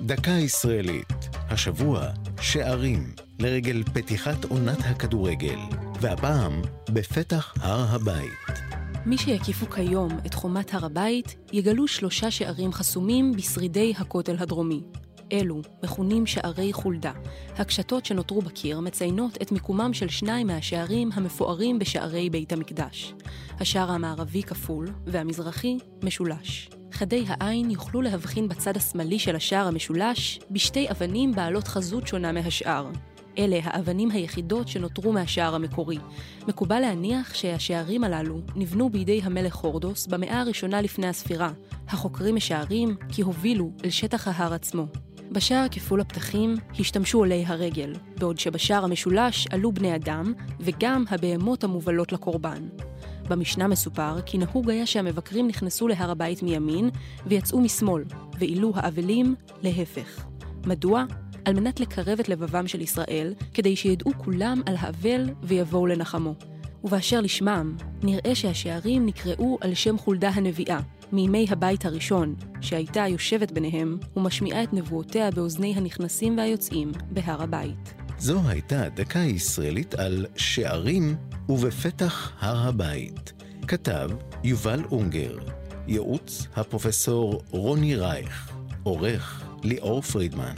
דקה ישראלית, השבוע שערים לרגל פתיחת עונת הכדורגל, והפעם בפתח הר הבית. מי שיקיפו כיום את חומת הר הבית, יגלו שלושה שערים חסומים בשרידי הכותל הדרומי. אלו מכונים שערי חולדה. הקשתות שנותרו בקיר מציינות את מיקומם של שניים מהשערים המפוארים בשערי בית המקדש. השער המערבי כפול והמזרחי משולש. חדי העין יוכלו להבחין בצד השמאלי של השער המשולש בשתי אבנים בעלות חזות שונה מהשאר. אלה האבנים היחידות שנותרו מהשער המקורי. מקובל להניח שהשערים הללו נבנו בידי המלך הורדוס במאה הראשונה לפני הספירה. החוקרים משערים כי הובילו אל שטח ההר עצמו. בשער כפול הפתחים השתמשו עולי הרגל, בעוד שבשער המשולש עלו בני אדם וגם הבהמות המובלות לקורבן. במשנה מסופר כי נהוג היה שהמבקרים נכנסו להר הבית מימין ויצאו משמאל, ואילו האבלים להפך. מדוע? על מנת לקרב את לבבם של ישראל, כדי שידעו כולם על האבל ויבואו לנחמו. ובאשר לשמם, נראה שהשערים נקראו על שם חולדה הנביאה, מימי הבית הראשון, שהייתה יושבת ביניהם ומשמיעה את נבואותיה באוזני הנכנסים והיוצאים בהר הבית. זו הייתה דקה ישראלית על שערים ובפתח הר הבית. כתב יובל אונגר, ייעוץ הפרופסור רוני רייך, עורך ליאור פרידמן.